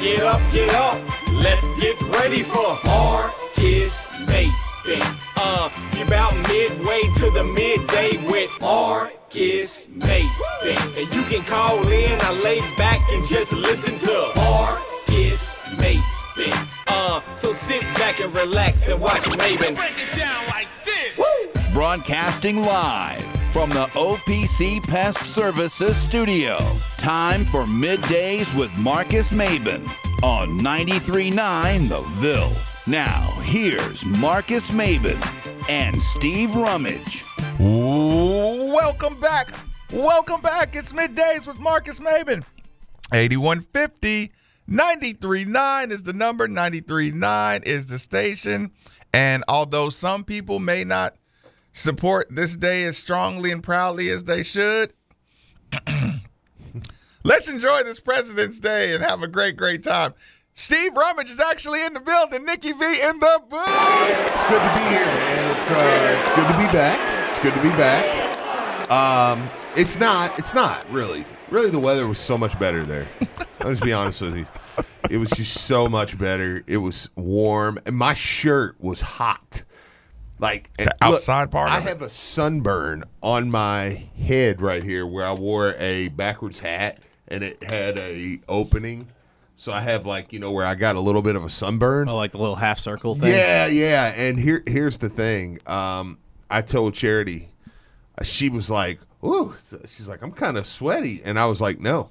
get up, get up. Let's get ready for Marcus Maben. Uh, you about midway to the midday with Marcus Maben. And you can call in, I lay back and just listen to Marcus Maben. Uh, so sit back and relax and watch Maven. Break it down like this. Woo! Broadcasting live from the OPC Pest Services studio. Time for middays with Marcus Maben on 93.9 The Ville. Now, here's Marcus Maben and Steve Rummage. Welcome back. Welcome back. It's middays with Marcus Maben. 8150 939 is the number, 939 is the station. And although some people may not support this day as strongly and proudly as they should, let's enjoy this President's Day and have a great, great time. Steve Rummage is actually in the building. Nikki V in the booth. It's good to be here, man. It's uh, it's good to be back. It's good to be back. Um, it's not. It's not really. Really, the weather was so much better there. I'll just be honest with you. It was just so much better. It was warm, and my shirt was hot. Like The outside part I of it? have a sunburn on my head right here where I wore a backwards hat and it had a opening. So I have like you know where I got a little bit of a sunburn. Oh, like the little half circle thing. Yeah, yeah. And here, here's the thing. Um, I told Charity, uh, she was like, "Ooh," she's like, "I'm kind of sweaty," and I was like, "No,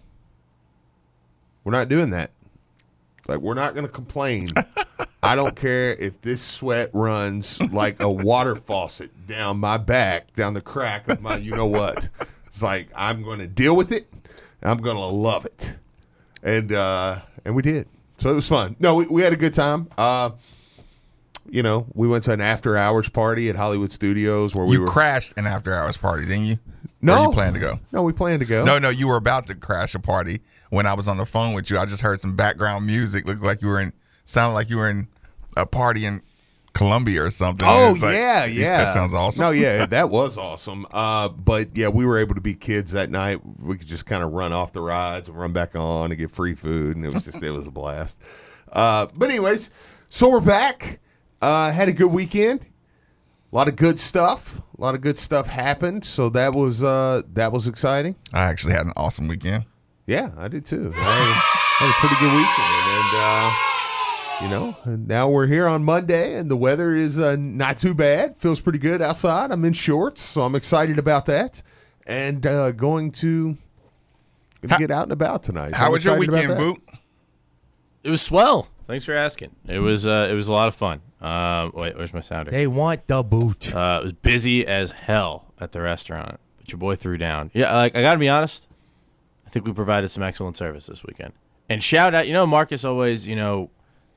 we're not doing that. Like, we're not going to complain. I don't care if this sweat runs like a water faucet down my back, down the crack of my, you know what? It's like I'm going to deal with it. I'm going to love it." And uh, and we did. So it was fun. No, we, we had a good time. Uh, you know, we went to an after hours party at Hollywood Studios where we You were. crashed an after hours party, didn't you? No. Or you planned to go? no, we planned to go. No, no, you were about to crash a party when I was on the phone with you. I just heard some background music. Looked like you were in, sounded like you were in a party in Colombia or something. Oh like, yeah, yeah. That sounds awesome. No, yeah, that was awesome. Uh, but yeah, we were able to be kids that night. We could just kind of run off the rides and run back on and get free food, and it was just it was a blast. Uh, but anyways, so we're back. Uh, had a good weekend. A lot of good stuff. A lot of good stuff happened. So that was uh, that was exciting. I actually had an awesome weekend. Yeah, I did too. I had, had a pretty good weekend, and uh, you know, and now we're here on Monday, and the weather is uh, not too bad. Feels pretty good outside. I'm in shorts, so I'm excited about that, and uh, going to gonna get out and about tonight. So How I'm was your weekend. Boot? It was swell. Thanks for asking. It was uh, it was a lot of fun. Uh, wait, where's my sounder? They want the boot. Uh, it was busy as hell at the restaurant, but your boy threw down. Yeah, like I gotta be honest. I think we provided some excellent service this weekend. And shout out, you know, Marcus always, you know,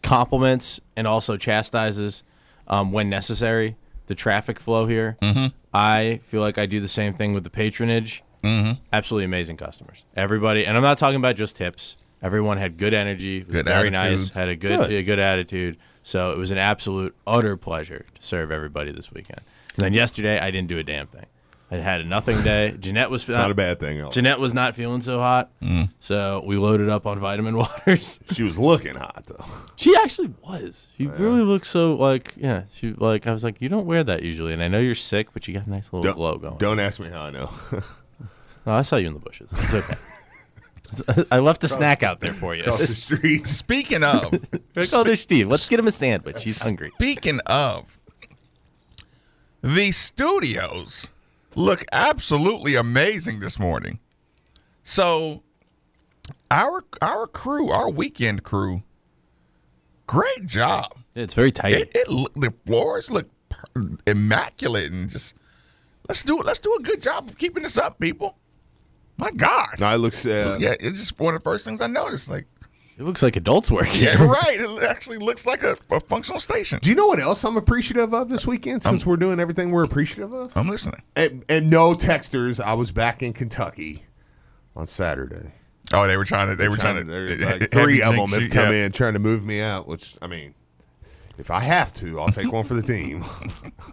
compliments and also chastises um, when necessary the traffic flow here. Mm-hmm. I feel like I do the same thing with the patronage. Mm-hmm. Absolutely amazing customers. Everybody, and I'm not talking about just tips. Everyone had good energy, Good very attitudes. nice, had a good, Good. a good attitude. So it was an absolute utter pleasure to serve everybody this weekend. And then yesterday, I didn't do a damn thing. I had a nothing day. Jeanette was It's not a bad thing. all. Jeanette was not feeling so hot, Mm. so we loaded up on vitamin waters. She was looking hot though. She actually was. She really looked so like yeah. She like I was like, you don't wear that usually, and I know you're sick, but you got a nice little Don't, glow going. don't ask me how I know. I saw you in the bushes. It's okay. I left a snack out there for you. Across the street. Speaking of, oh, there's Steve. Let's get him a sandwich. He's hungry. speaking of, the studios look absolutely amazing this morning. So, our our crew, our weekend crew, great job. It's very tight. It, it the floors look immaculate and just let's do it. Let's do a good job of keeping this up, people. My God, No, it looks. Uh, yeah, it's just one of the first things I noticed. Like, It looks like adults work yeah, right. It actually looks like a, a functional station. Do you know what else I'm appreciative of this weekend? Since we're doing everything we're appreciative of, I'm listening. and, and no texters. I was back in Kentucky on Saturday. Oh, they were trying to. They were trying to. There's like three of them have come yeah. in trying to move me out. Which I mean, if I have to, I'll take one for the team.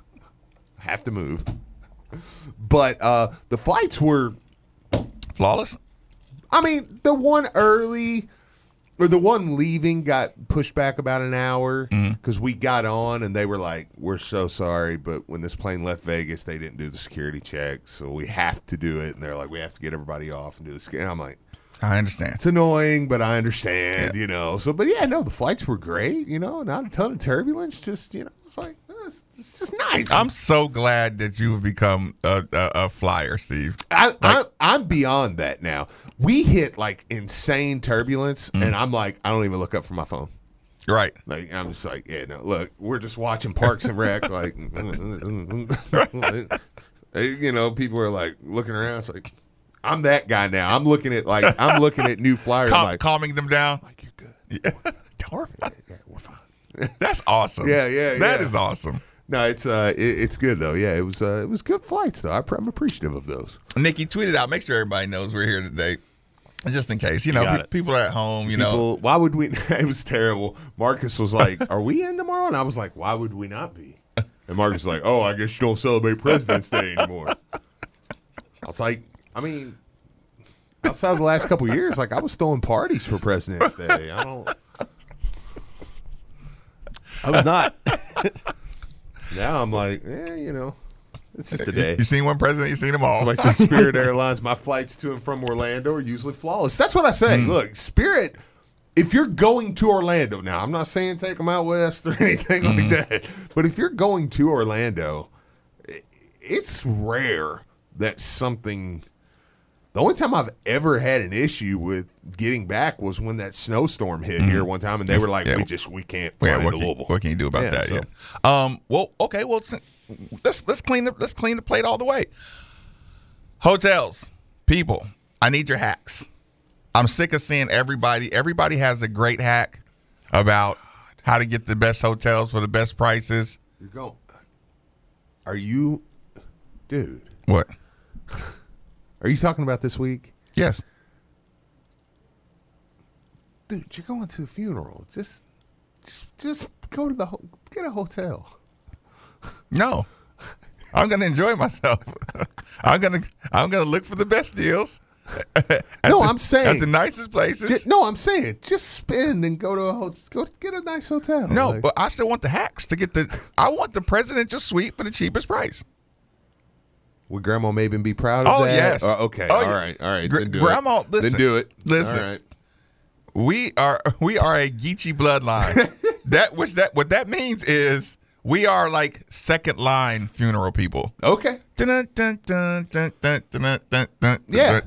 have to move, but uh, the flights were. Flawless. I mean, the one early or the one leaving got pushed back about an hour mm-hmm. because we got on and they were like, "We're so sorry, but when this plane left Vegas, they didn't do the security check, so we have to do it." And they're like, "We have to get everybody off and do the security." I'm like, I understand. "It's annoying, but I understand," you know. So, but yeah, no, the flights were great. You know, not a ton of turbulence. Just you know, it's like it's, it's just nice. I'm so glad that you have become a, a, a flyer, Steve. I, I, I'm beyond that now. We hit like insane turbulence, Mm. and I'm like, I don't even look up from my phone. Right. Like I'm just like, yeah, no, look, we're just watching Parks and Rec, like, you know, people are like looking around. It's like, I'm that guy now. I'm looking at like, I'm looking at new flyers. Cal- like, calming them down. like you're good. Yeah. Yeah, we're fine. That's awesome. Yeah, yeah, That yeah. is awesome. No, it's uh, it, it's good though. Yeah, it was uh, it was good flights though. I, I'm appreciative of those. Nikki tweeted out. Make sure everybody knows we're here today, just in case. You know, got pe- it. people are at home. You know, People, why would we? It was terrible. Marcus was like, "Are we in tomorrow?" And I was like, "Why would we not be?" And Marcus was like, "Oh, I guess you don't celebrate President's Day anymore." I was like, "I mean, outside of the last couple of years, like I was throwing parties for President's Day. I don't." I was not. Now I'm like, eh, you know, it's just a day. you seen one president, you seen them all. Somebody said Spirit Airlines. My flights to and from Orlando are usually flawless. That's what I say. Look, Spirit. If you're going to Orlando now, I'm not saying take them out west or anything like that, but if you're going to Orlando, it's rare that something. The only time I've ever had an issue with getting back was when that snowstorm hit here one time, and they were like, Yeah. "We just we can't fly Yeah, into what can, Louisville." what can you do about Yeah, that? so- Yeah. Um. Well, okay. Well, let's let's clean the let's clean the plate all the way. Hotels, people, I need your hacks. I'm sick of seeing everybody. Everybody has a great hack about how to get the best hotels for the best prices. You're going. Are you, dude? What? Are you talking about this week? Yes. dude, you're going to the funeral. Just, just, just go to the ho- get a hotel. No. I'm gonna enjoy myself. I'm gonna I'm gonna look for the best deals. No, the- I'm saying- at the nicest places. Ju- no, I'm saying just spend and go to a hotel. Go get a nice hotel. No, Like, but I still want the hacks to get the. I want the presidential suite for the cheapest price. Would Grandma Maven be proud of Oh, that? yes. Uh, okay. Oh, all right. All right. Gr- then do Grandma, it. listen. Then do it. Listen. All right. We are we are a Geechee bloodline. that which that what that means is we are like second line funeral people. Okay. Yeah.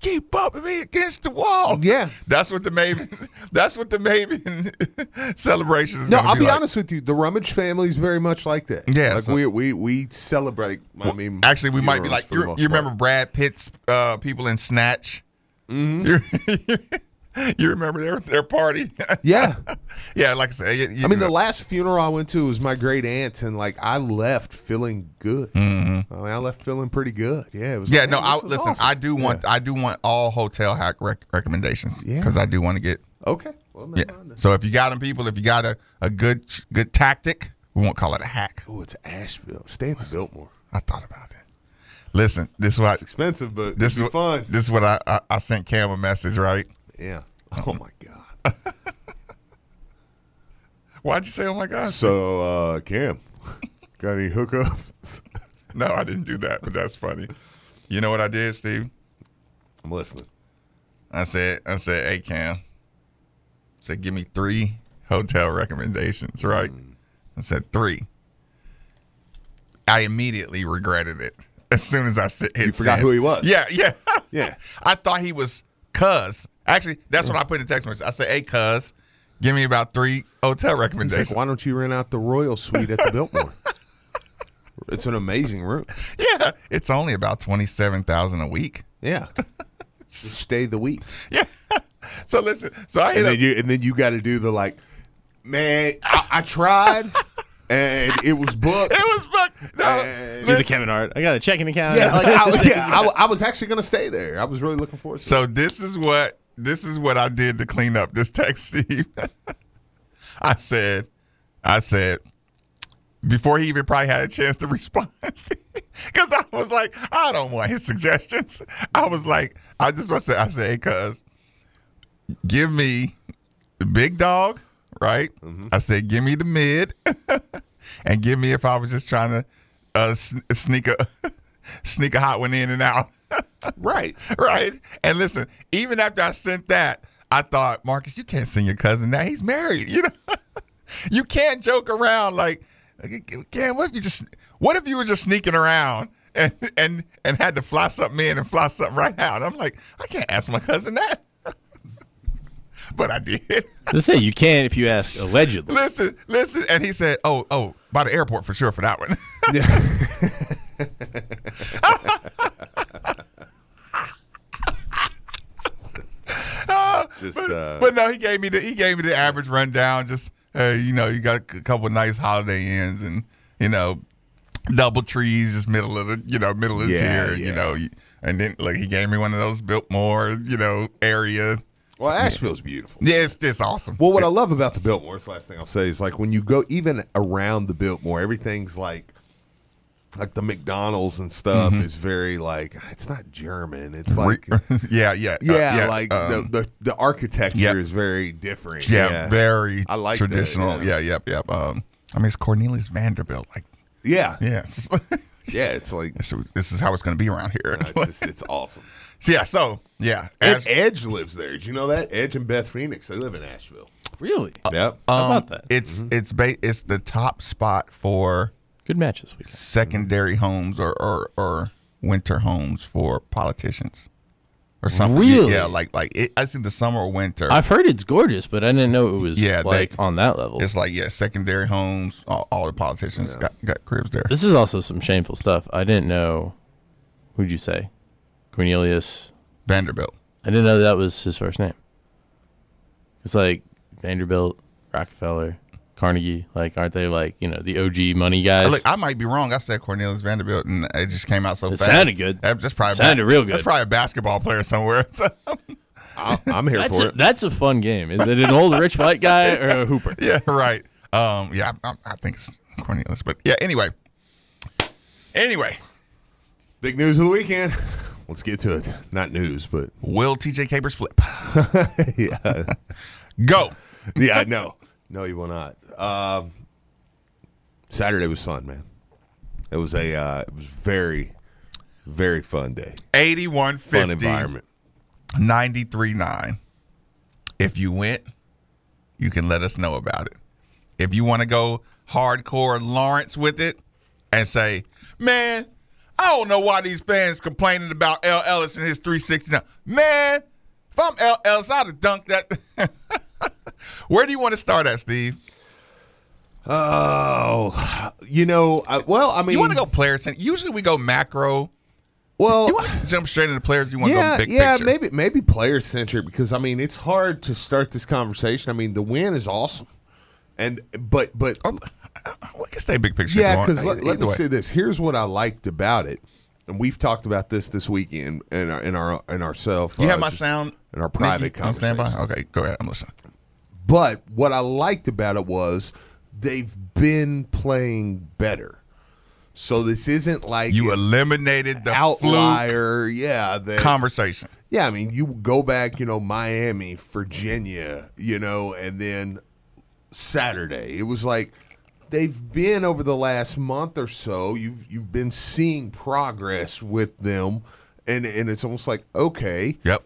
Keep bumping me against the wall. Yeah. That's what the Maven. That's what the Maven celebration is. No, I'll be like. honest with you. The Rummage family is very much like that. Yeah, Like so- we we we celebrate. I mean, Actually, we might be like you, you part. remember Brad Pitt's uh, people in Snatch. Mm-hmm. you remember their their party? Yeah. yeah. Like I said, you- you I mean, the last funeral I went to was my great aunt's, and like I left feeling good. Mm-hmm. I mean, I left feeling pretty good. Yeah, it was. yeah. like, No, I listen. awesome. I do want Yeah. I do want all hotel hack rec- recommendations Yeah. because I do want to get Okay. Well, yeah. So if you got them, people, if you got a, a good good tactic, we won't call it a hack. Oh, it's Asheville. Stay at the Biltmore. I thought about it. Listen, this is what Expensive, but this is is fun. This is what I, I I sent Cam a message. Right? Yeah. Oh my god. Why'd you say, "Oh my God"? So, uh, Cam, got any hookups? No, I didn't do that, but that's funny. You know what I did, Steve? I'm listening. I said, I said, hey Cam, I said, give me three hotel recommendations, right? I said three. I immediately regretted it as soon as I said, You forgot send. who he was. Yeah, yeah, Yeah. I thought he was Cuz. Actually, that's what I put in the text message. I said, hey Cuz, give me about three hotel recommendations. like, why don't you rent out the Royal Suite at the Biltmore? it's an amazing room. yeah, it's only about twenty seven thousand a week. Yeah. Stay the week. Yeah. So listen, so I And up. then you and then you got to do the like, man, I, I tried and it was booked. it was booked. No, Do the Kevin Hart. I got a checking account. yeah, like I, was- yeah, I, I was actually going to stay there. I was really looking forward to it. So this is what this is what I did to clean up this text, Steve. I said, I said before he even probably had a chance to respond, because I was like, I don't want his suggestions. I was like, I just want to say, I said, hey, cuz, give me the big dog, right? Mm-hmm. I said, give me the mid, and give me if I was just trying to uh, sneak a sneak a hot one in and out. Right. right? And listen, even after I sent that, I thought, Marcus, you can't send your cousin that. He's married. You know, you can't joke around like, can what if you just what if you were just sneaking around and and and had to fly something in and fly something right out? I'm like, I can't ask my cousin that. But I did. Let's say you can if you ask allegedly. listen, listen, and he said, "Oh, oh, by the airport for sure for that one." Just but, uh, but no, he gave me the he gave me the average rundown. Just hey, you know, you got a couple of nice holiday inns, and you know, double trees, just middle of the you know middle of the Yeah, tier. yeah. You know, and then like he gave me one of those Biltmore, you know, area. Well, Asheville's beautiful. Yeah, it's just awesome. Well, what I love about the Biltmore, this last thing I'll say is like when you go even around the Biltmore, everything's like like the McDonald's and stuff is very like it's not German. It's like yeah, yeah, uh, yeah, like um, the, the the architecture yep. is very different. yeah, very I like traditional. yeah. yeah, yep, yep. Um, I mean, it's Cornelius Vanderbilt. Like, yeah, yeah, yeah. It's like so this is how it's going to be around here. it's just it's awesome. so yeah, so yeah, Ash- Edge lives there. Did you know that Edge and Beth Phoenix they live in Asheville. Really? Yep. How um, about that? It's it's ba- it's the top spot for Good match this week. secondary homes or, or or winter homes for politicians or something. Really? Yeah, like like it, I think the summer or winter. I've heard it's gorgeous, but I didn't know it was Yeah, they- like on that level. it's like yeah, secondary homes. All, all the politicians got, got cribs there. This is also some shameful stuff. I didn't know. Who'd you say? Cornelius. Vanderbilt. I didn't know that was his first name. It's like Vanderbilt, Rockefeller, Carnegie. Like, aren't they like you know the OG money guys? Look, I might be wrong. I said Cornelius Vanderbilt, and it just came out so It fast. sounded good. That- That's probably a Sounded real good. That's probably a basketball player somewhere. So, I, I'm here that's for a, it. that's a fun game. Is it an old rich white guy or a hooper? yeah, right. Um, yeah, I, I think it's Cornelius, but yeah. Anyway, anyway, Big news of the weekend. Let's get to it. Not news, but will TJ Capers flip? yeah, Go. yeah. No, no, you will not. Um, Saturday was fun, man. It was a uh, it was very, very fun day. Eighty-one fifty. Fun environment. 93.9. If you went, you can let us know about it. If you want to go hardcore Lawrence with it and say, man, I don't know why these fans complaining about El Ellis and his 369. Man, if I'm El Ellis, I'd have dunked that. Where do you want to start at, Steve? Oh, you know, I, well, I mean, You want to go player centric? Usually we go macro. well. You want to jump straight into players? You want to go big yeah, picture? maybe maybe player centric because I mean it's hard to start this conversation. I mean the win is awesome, and but but Oh, we can stay big picture. yeah, if you want. because let, let me way. say this. Here's what I liked about it, and we've talked about this this weekend in our in our in ourself. You uh, have my sound in our private You conversation. Okay, go ahead. I'm listening. But what I liked about it was they've been playing better. So this isn't like You eliminated the outlier. Yeah, the, conversation. yeah. I mean, you go back, you know, Miami, Virginia, you know, and then Saturday. It was like they've been over the last month or so. You've you've been seeing progress with them, and and it's almost like okay, Yep.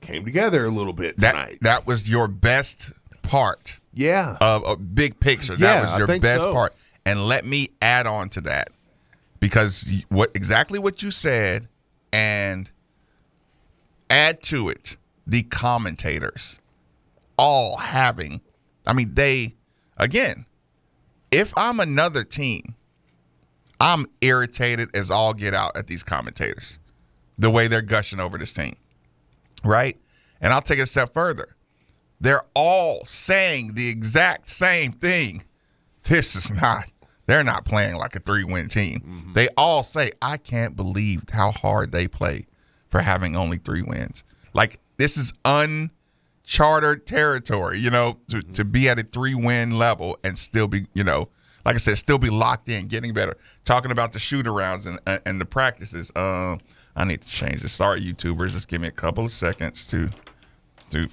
Came together a little bit That tonight. that was your best part yeah, of a big picture. Yeah, that was your best so. part. And let me add on to that because what exactly what you said and add to it the commentators all having I mean they again if I'm another team I'm irritated as all get out at these commentators the way they're gushing over this team right and I'll take it a step further they're all saying the exact same thing. This is not, they're not playing like a three win team. They all say, I can't believe how hard they play for having only three wins. Like, this is uncharted territory, you know, to, to be at a three win level and still be, you know, like I said, still be locked in, getting better. Talking about the shoot arounds and, and the practices. Um, I need to change this. Sorry, YouTubers. Just give me a couple of seconds to to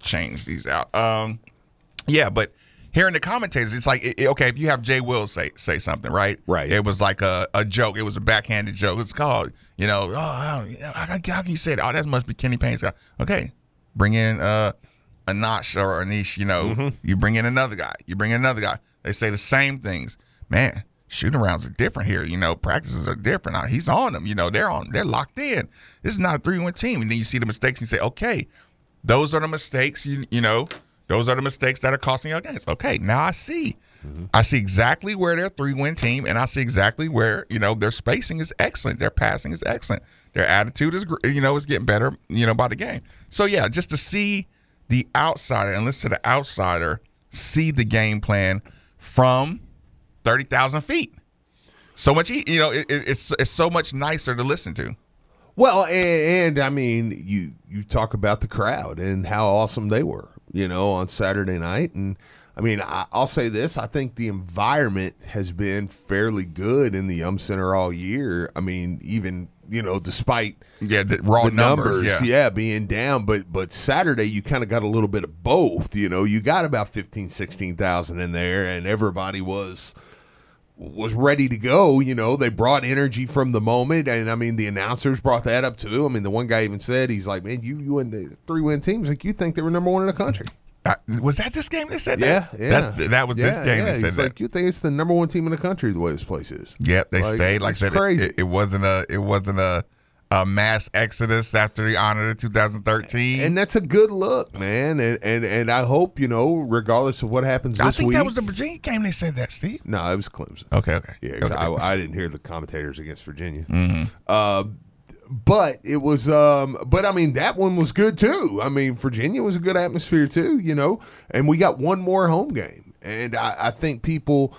change these out. Um, yeah, but hearing the commentators, it's like it- okay, if you have Jay Will say say something, right? Right. It was like a, a joke. It was a backhanded joke. It's called, you know, oh, how, how, can you say that? Oh, that must be Kenny Payne's guy. Okay, bring in uh, a Notch or a niche. You know, you bring in another guy. You bring in another guy. They say the same things. Man, shooting rounds are different here. You know, practices are different. Now, he's on them. You know, they're on. They're locked in. This is not a three-win team. And then you see the mistakes and you say, okay, those are the mistakes. You you know, those are the mistakes that are costing your games. Okay, now I see. Mm-hmm. I see exactly where they're three-win team, and I see exactly where you know their spacing is excellent, their passing is excellent, their attitude is you know is getting better, you know, by the game. So yeah, just to see the outsider and listen to the outsider see the game plan from thirty thousand feet. So much, you know, it, it- it's it's so much nicer to listen to. Well, and, and I mean, you you talk about the crowd and how awesome they were, you know, on Saturday night, and I mean, I, I'll say this: I think the environment has been fairly good in the Yum Center all year. I mean, even you know, despite Yeah, the raw the numbers, numbers, yeah. yeah. being down, but but Saturday you kind of got a little bit of both. You know, you got about 15, 16,000 in there, and everybody was was ready to go. You know, they brought energy from the moment, and I mean, the announcers brought that up too. I mean, the one guy even said, "He's like, man, you you and the three win teams, like you think they were number one in the country." Was that this game they said Yeah, that? yeah. That's, that was this game yeah. they said He's that. like, you think it's the number one team in the country the way this place is? Yep, they Like, stayed. Like I said, it- crazy. It, it wasn't a it wasn't a a mass exodus after the honor of 2013. And that's a good look, man. And and and I hope you know, regardless of what happens I this think week. that was the Virginia game they said that, Steve. no, it was Clemson. Okay, okay. yeah. okay. I, I didn't hear the commentators against Virginia. Uh, but it was, um, but I mean, that one was good too. I mean, Virginia was a good atmosphere too, you know. And we got one more home game, and I, I think people,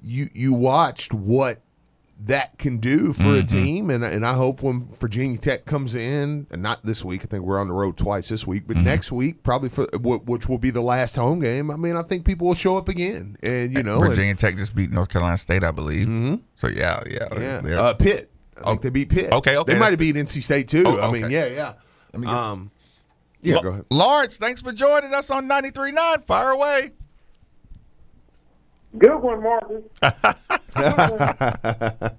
you you watched what that can do for a team, and and I hope when Virginia Tech comes in, and not this week, I think we're on the road twice this week, but next week probably for which will be the last home game. I mean, I think people will show up again, and you know, and- Virginia Tech just beat North Carolina State, I believe. Mm-hmm. So yeah, yeah, Yeah, uh, Pitt. I think they beat Pitt. Okay, okay. They might have beat NC State too. Oh, I mean, okay. yeah, yeah. Um, yeah, Lo- go ahead. Lawrence, thanks for joining us on 93.9. Fire away. Good one, Marcus.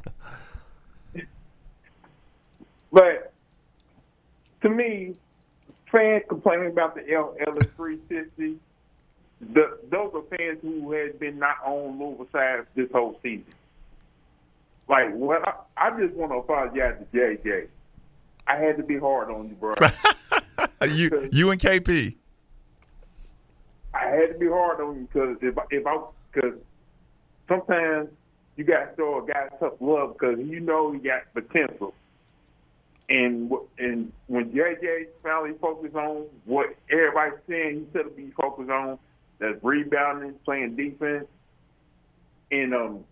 but to me, fans complaining about the L- LS360, the, those are fans who had been not on Louisville side this whole season. Like, what I, I just want to apologize to JJ. I had to be hard on you, bro. You you and KP. I had to be hard on you because if I- if I because sometimes you got to show a guy tough love because you know he got potential. And and when JJ finally focused on what everybody's saying he should be focused on, that's rebounding, playing defense, and um,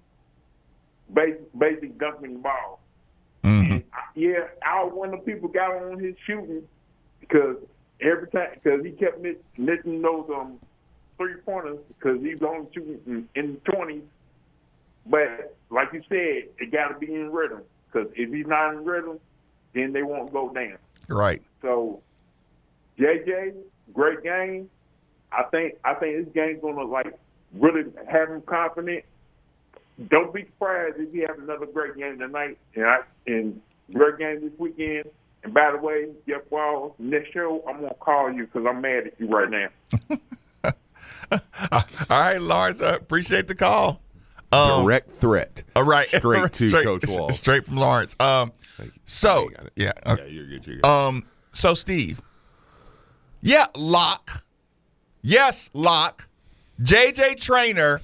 basic basic dunking the ball. And I, yeah, I one of the people got on his shooting because every time because he kept miss, missing those um three pointers because he was only shooting in, in the twenties, But like you said, it got to be in rhythm. Because if he's not in rhythm, then they won't go down. Right. So, JJ, great game. I think I think this game's gonna like really have him confident. Don't be surprised if he have another great game tonight and I, and great game this weekend. And by the way, Jeff Walls, next show I'm gonna call you because I'm mad at you right now. All right, Lawrence. Uh, appreciate the call. Um, Direct threat. All right, Straight to Coach Wall. Straight from Lawrence. Um, so got it. yeah, Yeah, you're good. You're good. Um, so Steve, yeah, lock, yes, lock. JJ Traynor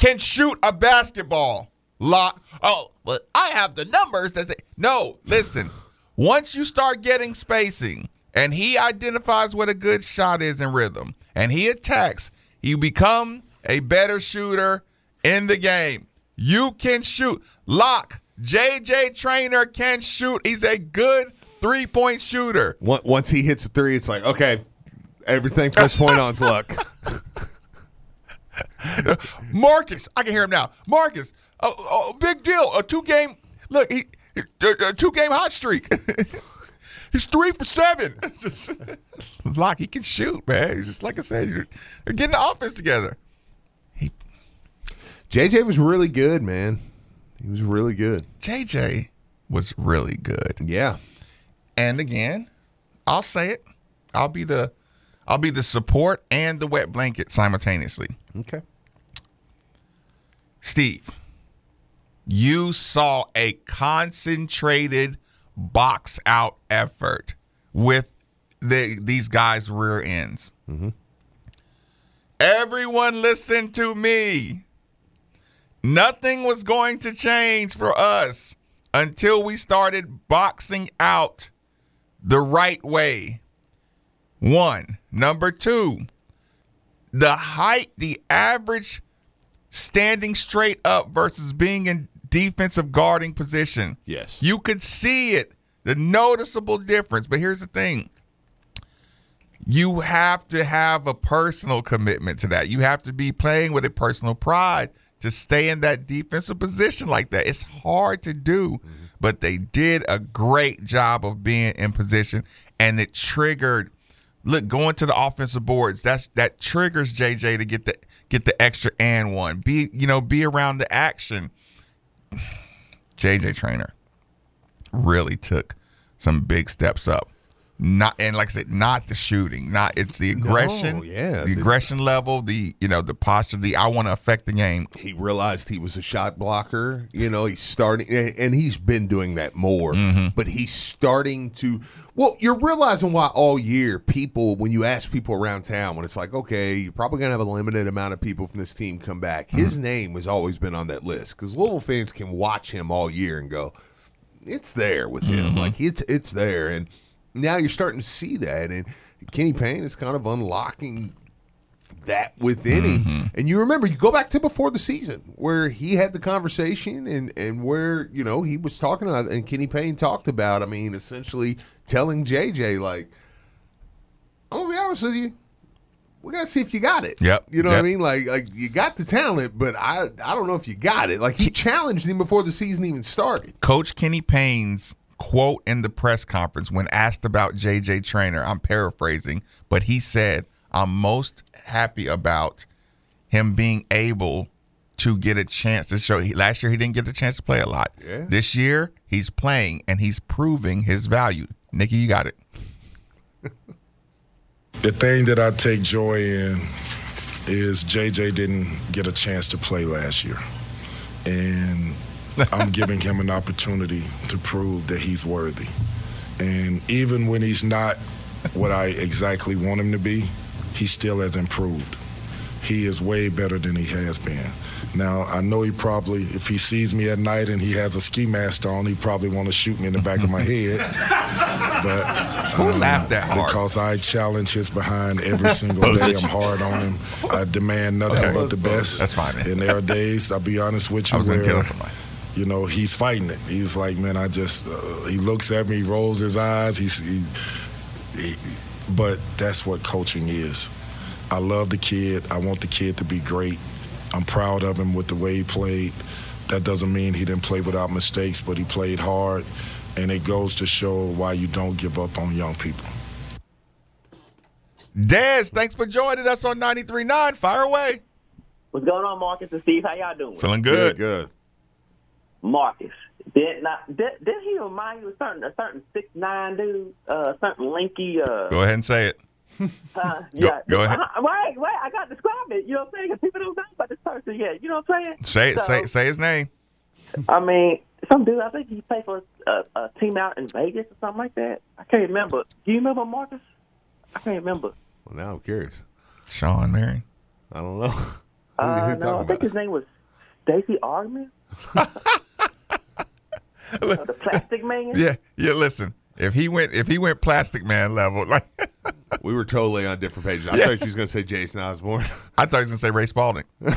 can shoot a basketball. Lock. Oh, but I have the numbers that say no. Listen, once you start getting spacing, and he identifies what a good shot is in rhythm, and he attacks, you become a better shooter in the game. You can shoot. Lock. JJ Traynor can shoot. He's a good three point shooter. Once- he hits a three, it's like, okay, everything from this point on's luck. Marcus, I can hear him now. Marcus, oh, big deal. A two game, look, he, a, a two game hot streak. He's three for seven. Lock, he can shoot, man. He's just like I said, you're, they're getting the offense together. He, JJ was really good, man. He was really good. JJ was really good. Yeah. And again, I'll say it. I'll be the I'll be the support and the wet blanket simultaneously. Okay. Steve, you saw a concentrated box out effort with the, these guys' rear ends. Mm-hmm. Everyone listen to me. Nothing was going to change for us until we started boxing out the right way. One. Number two, the height, the average standing straight up versus being in defensive guarding position. Yes. You could see it, the noticeable difference. But here's the thing you have to have a personal commitment to that. You have to be playing with a personal pride to stay in that defensive position like that. It's hard to do, mm-hmm. but they did a great job of being in position and it triggered look going to the offensive boards. That's that triggers JJ to get the get the extra and one. Be you know, be around the action. JJ Traynor really took some big steps up. Not and like I said, not the shooting, not it's the aggression, yeah, the the- aggression level, the you know the posture, the I want to affect the game. He realized he was a shot blocker. You know, he's starting, and and he's been doing that more. Mm-hmm. But he's starting to. Well, you're realizing why all year people, when you ask people around town, when it's like, okay, you're probably gonna have a limited amount of people from this team come back. Mm-hmm. His name has always been on that list because Louisville fans can watch him all year and go, it's there with him. Mm-hmm. Like it's it's there, and now you're starting to see that. And Kenny Payne is kind of unlocking that within him. Mm-hmm. And you remember, you go back to before the season where he had the conversation and and where you know he was talking about, and Kenny Payne talked about. I mean, essentially telling JJ like, I'm gonna be honest with you. We gotta see if you got it. Yep. You know what I mean? Like, like you got the talent, but I, I don't know if you got it. Like he challenged him before the season even started. Coach Kenny Payne's quote in the press conference when asked about JJ Traynor, I'm paraphrasing, but he said, I'm most happy about him being able to get a chance to show. He, last year, he didn't get the chance to play a lot. Yeah. This year, he's playing and he's proving his value. Nikki, you got it. The thing that I take joy in is JJ didn't get a chance to play last year. And I'm giving him an opportunity to prove that he's worthy. And even when he's not what I exactly want him to be, he still has improved. He is way better than he has been. Now, I know he probably, if he sees me at night and he has a ski mask on, he probably want to shoot me in the back of my head. But Who um, laughed that hard? because I challenge his behind every single day. I'm hard on him. I demand nothing Okay. but the best. That's fine, man. And there are days, I'll be honest with I you, was going to where. You know he's fighting it. He's like, man, I just. Uh, he looks at me, rolls his eyes. He's, he, he, but that's what coaching is. I love the kid. I want the kid to be great. I'm proud of him with the way he played. that doesn't mean he didn't play without mistakes, but he played hard, and it goes to show why you don't give up on young people. Dez, thanks for joining us on 93.9. Fire away. What's going on, Marcus and Steve? How y'all doing? Feeling good. Good. Marcus. Did not did, did he remind you of certain a certain six nine dude, uh, certain lanky uh, Go ahead and say it. uh Go- yeah. go ahead. Uh, wait, wait, I got to describe it. You know what I'm saying? 'Cause people don't know about this person yet. You know what I'm saying? Say it. So, Say say his name. I mean, some dude. I think he played for a, a team out in Vegas or something like that. I can't remember. Do you remember Marcus? I can't remember. Well, now I'm curious. Shawn Marion. I don't know. Who Uh, no, I think about? his name was Stacey Augmon. Uh, the Plastic Man. Yeah, yeah. Listen, if he went if he went Plastic Man level, like We were totally on different pages. I Yeah. thought she was going to say Jason Osborne. I thought he was gonna say Ray Spalding. Uh,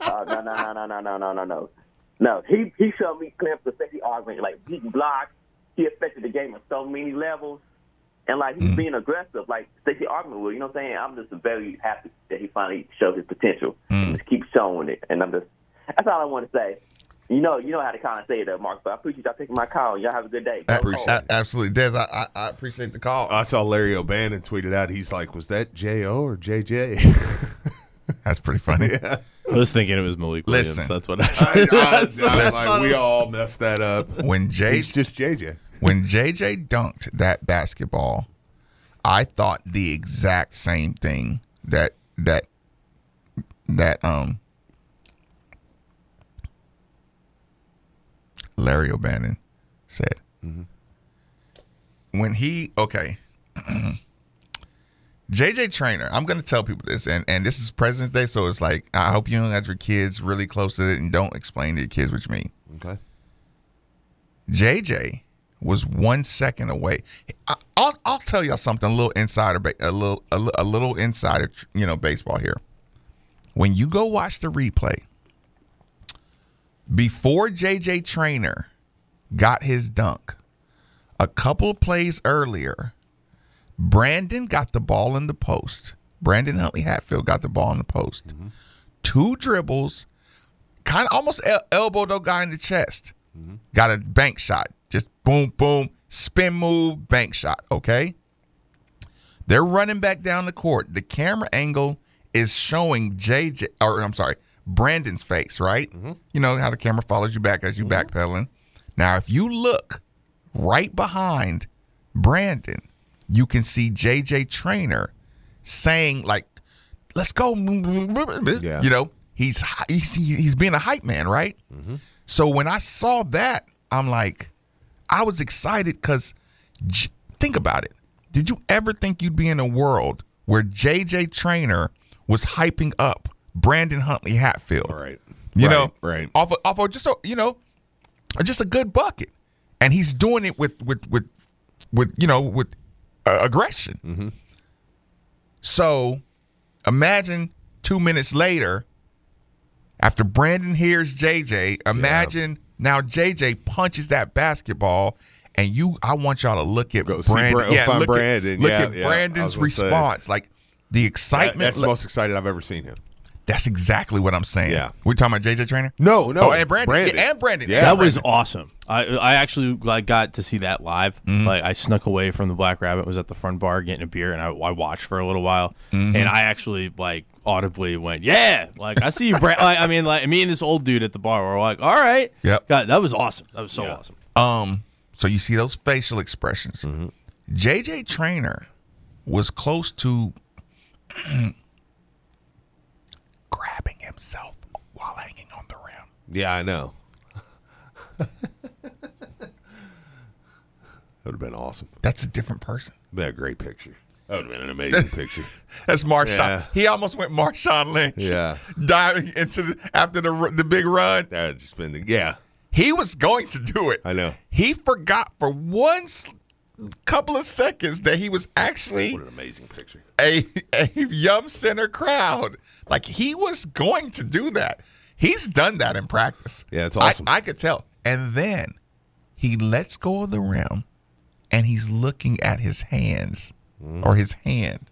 no, no, no, no, no, no, no, no, no. No, he he showed me clips of Stacey Augmon, like beating blocks. He affected the game on so many levels, and like he's being aggressive, like Stacey Augmon will. You know what I'm saying? I'm just very happy that he finally showed his potential and just keep showing it. And I'm just that's all I want to say. You know, you know how to kind of say it, uh, Mark. But I appreciate y'all taking my call. Y'all have a good day. I Appreciate Colts. A- absolutely, Des. I, I I appreciate the call. I saw Larry O'Bannon tweeted out. He's like, "Was that J O or J J?" That's pretty funny. I was thinking it was Malik Williams. Listen. That's what I. I, I, I I was thought like, we all messed that up. When Jay He's just JJ. when JJ dunked that basketball, I thought the exact same thing that that that um Larry O'Bannon said. Mm-hmm. When he okay, JJ Traynor, I'm going to tell people this, and, and this is President's Day, so it's like I hope you don't have your kids really close to it, and don't explain to your kids what you mean. Okay. JJ was one second away. I, I'll I'll tell y'all something. A little insider, a little a, a little insider, you know, baseball here. When you go watch the replay, before JJ Traynor got his dunk, a couple of plays earlier, Brandon got the ball in the post. Brandon Huntley Hatfield got the ball in the post. Mm-hmm. Two dribbles, kind of almost el- elbowed the guy in the chest. Mm-hmm. Got a bank shot. Just boom, boom, spin move, bank shot. Okay. They're running back down the court. The camera angle is showing JJ, or I'm sorry, Brandon's face, right? Mm-hmm. You know how the camera follows you back as you mm-hmm. backpedaling. Now, if you look right behind Brandon, you can see JJ Traynor saying like, "Let's go," Yeah. you know. He's he's he's being a hype man, right? Mm-hmm. So when I saw that, I'm like, I was excited because J- think about it. Did you ever think you'd be in a world where JJ Traynor was hyping up Brandon Huntley Hatfield? Right. You Right, know, right. Off of, off of just a you know, just a good bucket, and he's doing it with with with with you know with uh, aggression. Mm-hmm. So imagine two minutes later, after Brandon hears JJ, imagine now JJ punches that basketball. And you, I want y'all to look at Go Brandon. Bra- yeah, look Brandon. At, look Yeah, at yeah. Brandon's gonna say. response. Like the That- excitement. that's the most excited I've ever seen him. That's exactly what I'm saying. Yeah. We're talking about JJ Traynor? No, no. Oh, and Brandon. Brandon. Yeah, and Brandon. Yeah. and That was awesome. I I actually like got to see that live. Mm-hmm. Like I snuck away from the Black Rabbit, was at the front bar getting a beer, and I, I watched for a little while. Mm-hmm. And I actually like audibly went, "Yeah!" Like I see you, Brand. like, I mean, like me and this old dude at the bar were like, "All right, Yep. God, that was awesome. That was so awesome." Um, so you see those facial expressions. Mm-hmm. JJ Traynor was close to grabbing himself while hanging on the rim. Yeah, I know. that would have been awesome. That's a different person. Been a great picture. That would have been an amazing picture. That's Marshawn. Yeah. He almost went Marshawn Lynch. Yeah. diving into the after the the big run. That would just been the, yeah. He was going to do it. I know. He forgot for one couple of seconds that he was actually What an amazing picture. a a Yum Center crowd. Like he was going to do that. He's done that in practice. Yeah, it's I- awesome. I, could tell. And then he lets go of the rim and he's looking at his hands Mm. or his hand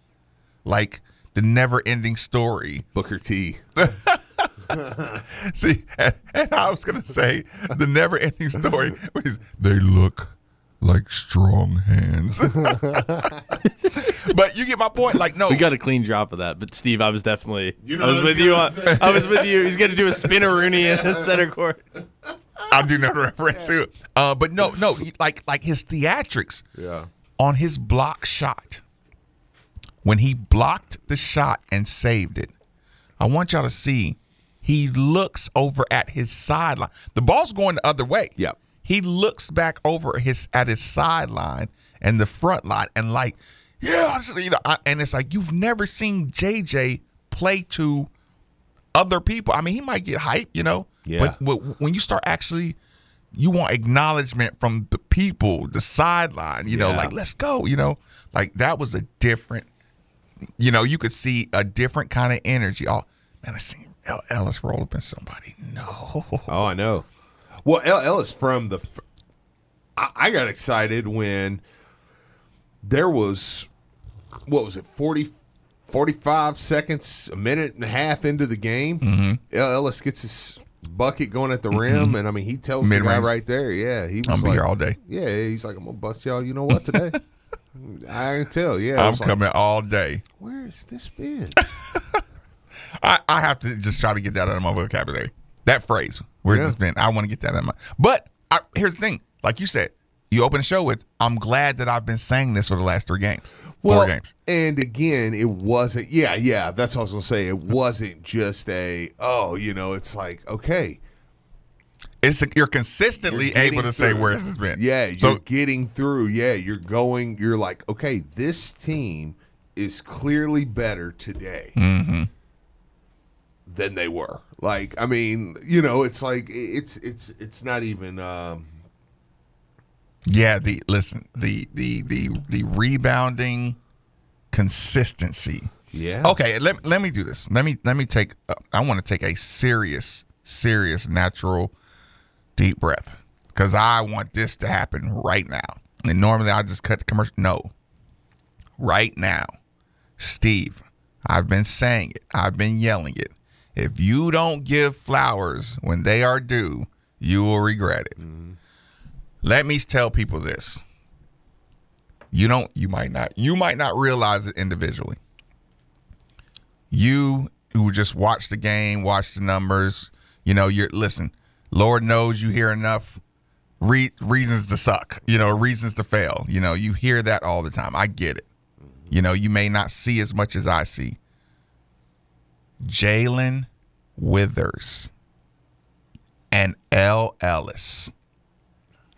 like the never ending story. Booker T. See, and, and I was gonna say the never-ending story was they look like strong hands. but you get my point. Like, no, We got a clean drop of that, but Steve, I was definitely. You know I was with you. On. I was with you. He's gonna do a spinneroonie in the center court. I do know the reference to it. Uh, but no, no, he- like like his theatrics Yeah. on his block shot. When he blocked the shot and saved it, I want y'all to see. He looks over at his sideline. The ball's going the other way. Yep. He looks back over his at his sideline and the front line and like, yeah, you know, I, and it's like you've never seen JJ play to other people. I mean, he might get hype, you know. Yeah. But, but when you start actually, you want acknowledgement from the people, the sideline. You know, Yeah. like let's go. You know, like that was a different. You know, you could see a different kind of energy. Oh man, I seen El- Ellis roll up in somebody. No. Oh, I know. Well, El Ellis from the. I got excited when there was, what was it, 40, 45 seconds, a minute and a half into the game. Mm-hmm. Ellis gets his bucket going at the rim, and I mean, he tells the guy right there, yeah, he was I'm like, here all day. Yeah, he's like, I'm gonna bust y'all. You know what today? I can tell. Yeah, I'm was like, coming all day. Where has this been? I, I have to just try to get that out of my vocabulary. That phrase, where's Yeah. this been? I want to get that out of my. But I, here's the thing: like you said, you open the show with, "I'm glad that I've been saying this for the last three games, four games." And again, it wasn't. Yeah, yeah. That's what I was gonna say. It wasn't just a. Oh, you know, it's like okay. It's you're consistently you're able to say through. where this has been. Yeah, you're So getting through. Yeah, you're going. You're like, okay, this team is clearly better today Mm-hmm. than they were. Like, I mean, you know, it's like it's it's it's not even. um yeah, the listen, the the the the rebounding consistency. Yeah. Okay, let, let me do this. Let me let me take. Uh, I want to take a serious, serious, natural, deep breath because I want this to happen right now. And normally I just cut the commercial. No, right now, Steve. I've been saying it. I've been yelling it. If you don't give flowers when they are due, you will regret it. Let me tell people this. You don't. You might not. You might not realize it individually you who just watch the game, watch the numbers, you know, you're listen. Lord knows you hear enough re- reasons to suck, you know, reasons to fail. You know, you hear that all the time. I get it. You know, you may not see as much as I see. Jalen Withers and El Ellis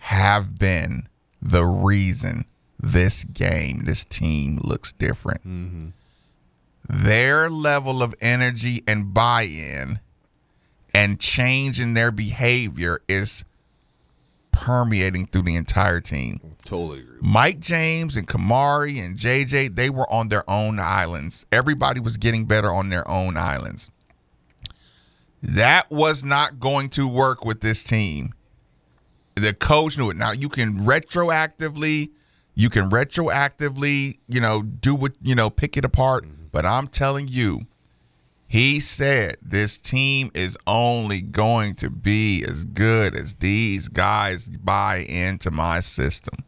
have been the reason this game, this team looks different mm-hmm. their level of energy and buy-in and change in their behavior is permeating through the entire team. Totally agree. Mike James and Kamari and JJ, they were on their own islands. Everybody was getting better on their own islands. That was not going to work with this team. The coach knew it. Now you can retroactively, you can retroactively, you know, do what, you know, pick it apart. Mm-hmm. But I'm telling you, he said this team is only going to be as good as these guys buy into my system.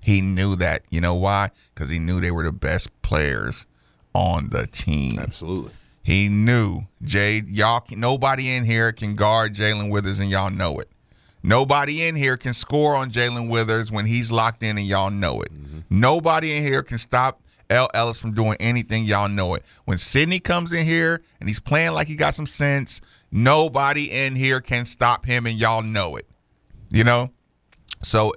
He knew that. You know why? Because he knew they were the best players on the team. Absolutely. He knew Jay. Y'all, nobody in here can guard Jalen Withers, and y'all know it. Nobody in here can score on Jalen Withers when he's locked in, and y'all know it. Nobody in here can stop El Ellis from doing anything. Y'all know it. When Sydney comes in here and he's playing like he got some sense, nobody in here can stop him, and y'all know it. You know, so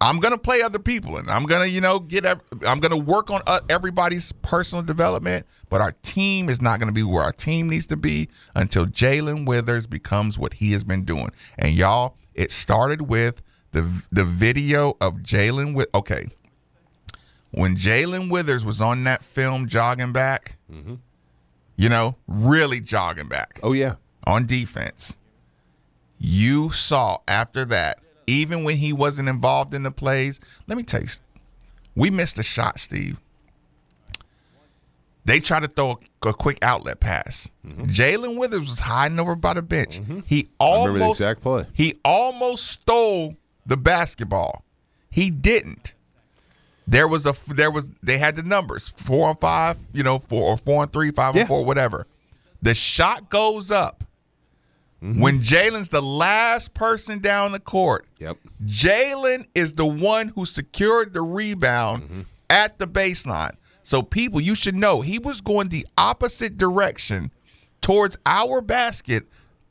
I'm gonna play other people, and I'm gonna, you know, get. I'm gonna work on uh, everybody's personal development, but our team is not gonna be where our team needs to be until Jalen Withers becomes what he has been doing. And y'all, it started with the the video of Jalen with. Okay, when Jalen Withers was on that film jogging back, mm-hmm. you know, really jogging back Oh yeah. on defense, you saw after that, even when he wasn't involved in the plays, let me tell you, we missed a shot, Steve. They tried to throw a, a quick outlet pass. Jalen Withers was hiding over by the bench. He remember the almost exact play. he almost stole the basketball. He didn't. There was a there was they had the numbers four and five, you know, four or four and three, five Yeah. and four, whatever. The shot goes up Mm-hmm. when Jalen's the last person down the court. Yep. Jalen is the one who secured the rebound Mm-hmm. at the baseline. So people, you should know he was going the opposite direction towards our basket.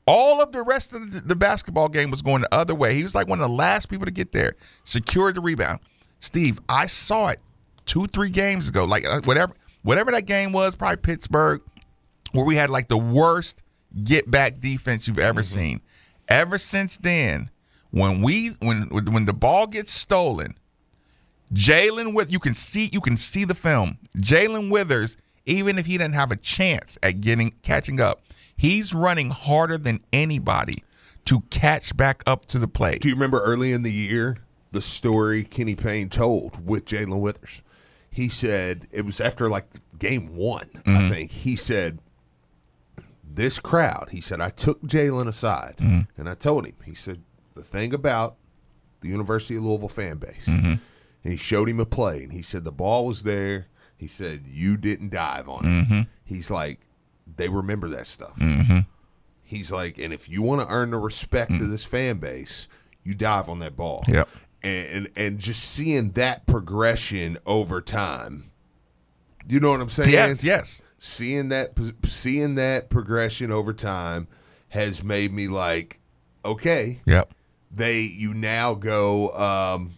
All of the rest of the, the basketball game was going the other way. He was like one of the last people to get there. Secured the rebound. Steve, I saw it two, three games ago. Like uh, whatever, whatever that game was, probably Pittsburgh, where we had like the worst get back defense you've ever seen. Ever since then, when we when when the ball gets stolen, Jalen with you can see you can see the film. Jalen Withers, even if he didn't have a chance at getting catching up, he's running harder than anybody to catch back up to the plate. Do you remember early in the year the story Kenny Payne told with Jalen Withers? He said it was after like game one, I mm-hmm. think. He said, This crowd, he said, I took Jalen aside mm-hmm. and I told him, he said, the thing about the University of Louisville fan base, mm-hmm. And he showed him a play and he said, the ball was there. He said, You didn't dive on it. Mm-hmm. He's like, They remember that stuff. Mm-hmm. He's like, and if you want to earn the respect of mm. this fan base, you dive on that ball. Yep. And, and and just seeing that progression over time. You know what I'm saying? Yes, yes. Seeing that seeing that progression over time has made me like, okay, Yep. they you now go um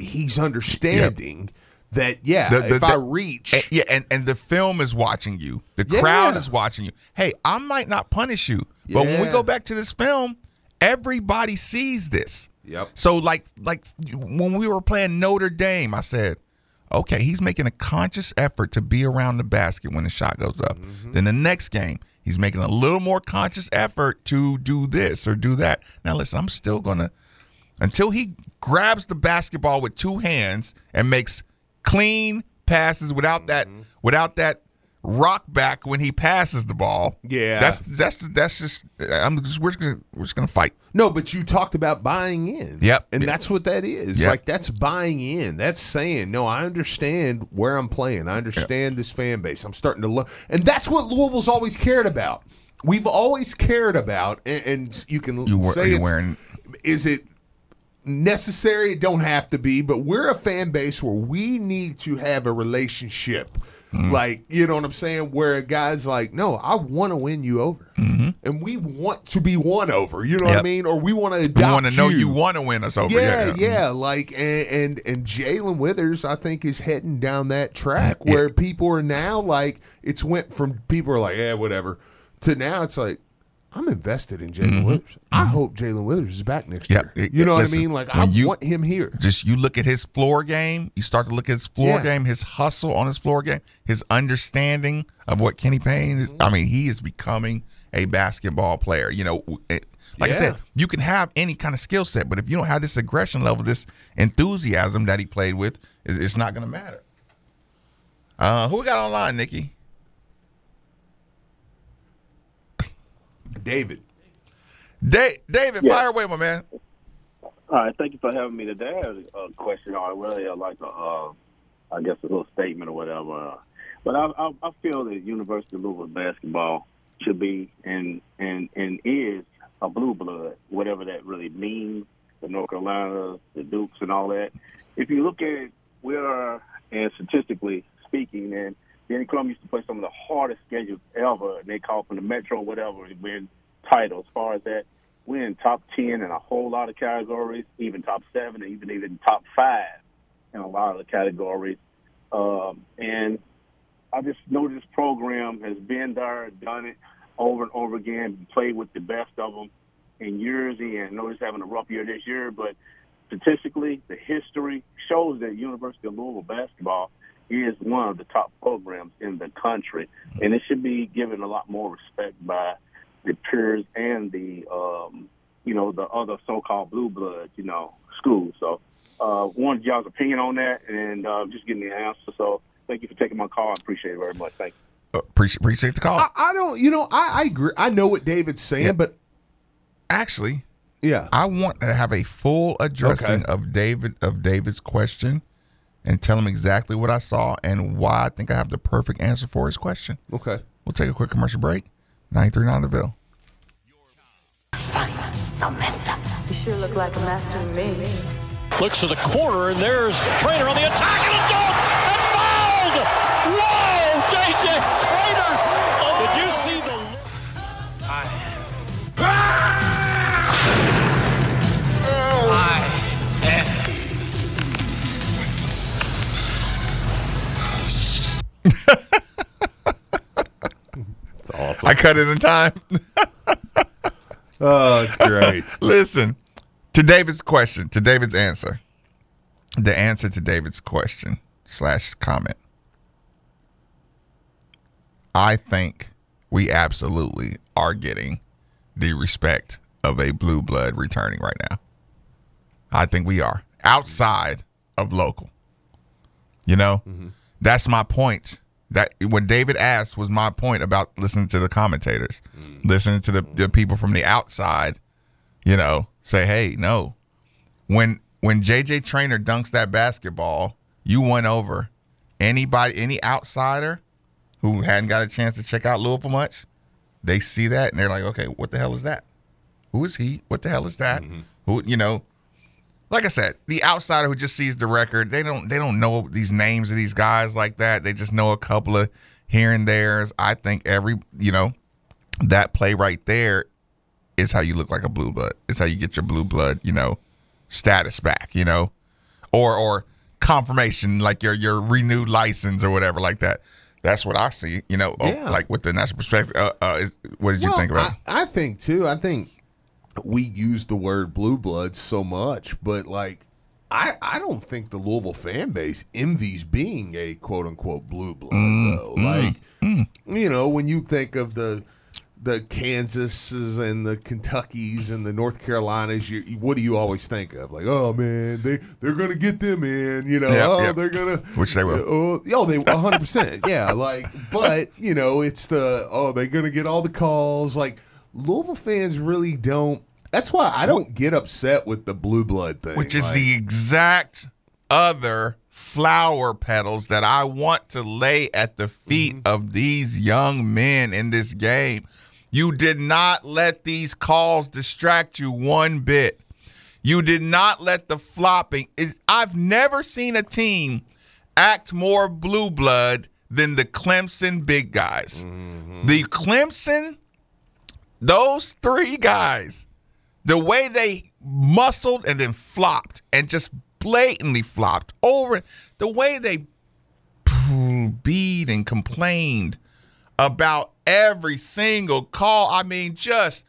he's understanding that yeah, The- the- if I reach And- yeah, and, and the film is watching you. The Yeah. crowd is watching you. Hey, I might not punish you, but when we go back to this film, everybody sees this. Yep. So like like when we were playing Notre Dame, I said, okay, he's making a conscious effort to be around the basket when the shot goes up. Mm-hmm. Then the next game, he's making a little more conscious effort to do this or do that. Now listen, I'm still gonna until he grabs the basketball with two hands and makes clean passes without that Mm-hmm. without that rock back when he passes the ball. Yeah. that's that's that's just I'm just we're just gonna, we're just gonna fight. No, but you talked about buying in. Yep. And that's what that is. Yep. Like that's buying in. That's saying, no, I understand where I'm playing. I understand this fan base. I'm starting to learn. And that's what Louisville's always cared about. We've always cared about, and, and you can You were- say are you it's, wearing- is it necessary? It don't have to be, but we're a fan base where we need to have a relationship. Mm-hmm. Like, you know what I'm saying? Where a guy's like, no, I want to win you over. And we want to be won over. You know what I Mm-hmm. Mean? Or we want to We adopt want to know you want to win us over. yeah, yeah, yeah. Like and and, and Jalen Withers, I think, is heading down that track Yeah. where people are now like it's went from people are like, yeah, whatever, to now it's like I'm invested in Jalen Withers. I hope Jalen Withers is back next Mm-hmm. Year. You know what I mean? Like I you- want him here. Just you look at his floor game. You start to look at his floor Yeah. game, his hustle on his floor game, his understanding of what Kenny Payne is. I mean, he is becoming a basketball player. You know, it, like I said, you can have any kind of skill set, but if you don't have this aggression level, this enthusiasm that he played with, it's not going to matter. Uh, who we got online, Nikki? David. Da- David, Yeah. fire away, my man. All right, thank you for having me today. I have a question, or really, uh, like a, uh, I guess, a little statement or whatever. Uh, but I, I, I feel that University of Louisville basketball should be and and and is a blue blood, whatever that really means. The North Carolina, the Dukes, and all that. If you look at it, we are, and statistically speaking, and Denny Crum used to play some of the hardest schedules ever, and they call from the Metro, or whatever, to win titles. As far as that, we're in top ten in a whole lot of categories, even top seven, and even even top five in a lot of the categories. Um, and I just know this program has been there, done it over and over again, played with the best of them in years in. I know it's having a rough year this year, but statistically, the history shows that University of Louisville basketball is one of the top programs in the country, and it should be given a lot more respect by the peers and the um, you know the other so-called blue bloods, you know, schools. So, uh, wanted y'all's opinion on that, and uh, just getting the answer. So Thank you for taking my call. I appreciate it very much. Thank you. Uh, appreciate, appreciate the call. I, I don't. You know, I, I agree. I know what David's saying, Yeah. but Actually, yeah, I want to have a full addressing Okay. of David of David's question and tell him exactly what I saw and why I think I have the perfect answer for his question. Okay. We'll take a quick commercial break. 939 The Ville. You sure look like a master to me. Looks to the corner, and there's Traynor on the attack, and a dunk, and fouled! Whoa, J.J. Traynor! It's awesome. I cut it in time. Oh, it's great. Listen, to David's question, to David's answer, the answer to David's question slash comment. I think we absolutely are getting the respect of a blue blood returning right now. I think we are outside of local. You know, mm-hmm. That's my point. That what David asked was my point about listening to the commentators, mm. listening to the, the people from the outside. You know, say, hey, no, when when JJ Traynor dunks that basketball, you went over anybody, any outsider who hadn't got a chance to check out Louisville much. They see that and they're like, okay, what the hell is that? Who is he? What the hell is that? Mm-hmm. Who you know? Like I said, the outsider who just sees the record, they don't they don't know these names of these guys like that. They just know a couple of here and there's. I think every you know that play right there is how you look like a blue blood. It's how you get your blue blood, you know, status back, you know, or or confirmation like your your renewed license or whatever like that. That's what I see, you know, oh, Yeah. like with the national perspective. Uh, uh, is, what did you think about? I, I think too. I think we use the word blue blood so much, but like I I don't think the Louisville fan base envies being a quote unquote blue blood Mm, though. like you know, when you think of the the Kansases and the Kentuckys and the North Carolinas, you, you- what do you always think of? Like, oh man, they they're gonna get them in, you know. Yep, oh, yep. they're gonna Which they will. Oh, oh, they 100 percent, yeah. Like, but you know, it's the oh, they're gonna get all the calls. Like, Louisville fans really don't. That's why I don't get upset with the blue blood thing. which is Like, the exact other flower petals that I want to lay at the feet Mm-hmm. of these young men in this game. You did not let these calls distract you one bit. You did not let the flopping. It, I've never seen a team act more blue blood than the Clemson big guys. Mm-hmm. The Clemson, those three guys, the way they muscled and then flopped and just blatantly flopped over the way they beat and complained about every single call. I mean, just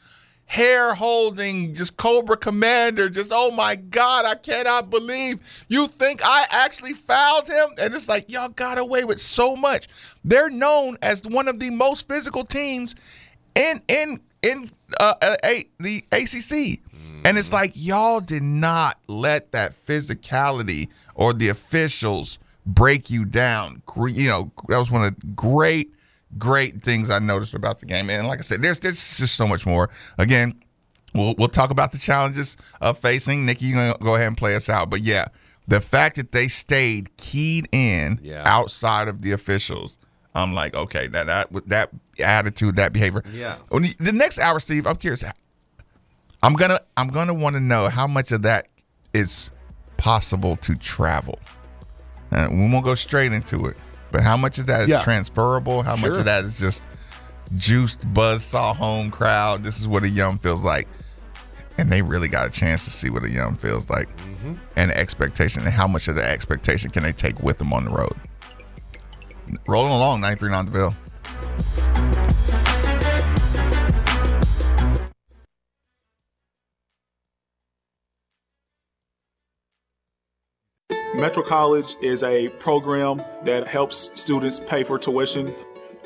hair holding, just Cobra Commander, just oh my God, I cannot believe you think I actually fouled him. And it's like, y'all got away with so much. They're known as one of the most physical teams in in in uh, uh, a, the ACC. And it's like y'all did not let that physicality or the officials break you down. You know, that was one of the great, great things I noticed about the game. And like I said, there's there's just so much more. Again, we'll we'll talk about the challenges of facing. Nikki, You're gonna go ahead and play us out. But yeah, the fact that they stayed keyed in Yeah. outside of the officials, I'm like, okay, that that with that attitude, that behavior. Yeah. The next hour, Steve, I'm curious. I'm gonna I'm gonna want to know how much of that is possible to travel. And we won't go straight into it, but how much of that is Yeah. transferable? How much of that is just juiced buzz saw home crowd? This is what a young feels like, and they really got a chance to see what a young feels like, mm-hmm. and expectation, and how much of the expectation can they take with them on the road? Rolling along, 939 The Ville. Metro College is a program that helps students pay for tuition,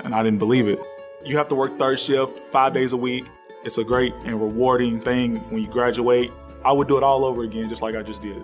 and I didn't believe it. You have to work third shift five days a week. It's a great and rewarding thing when you graduate. I would do it all over again, just like I just did.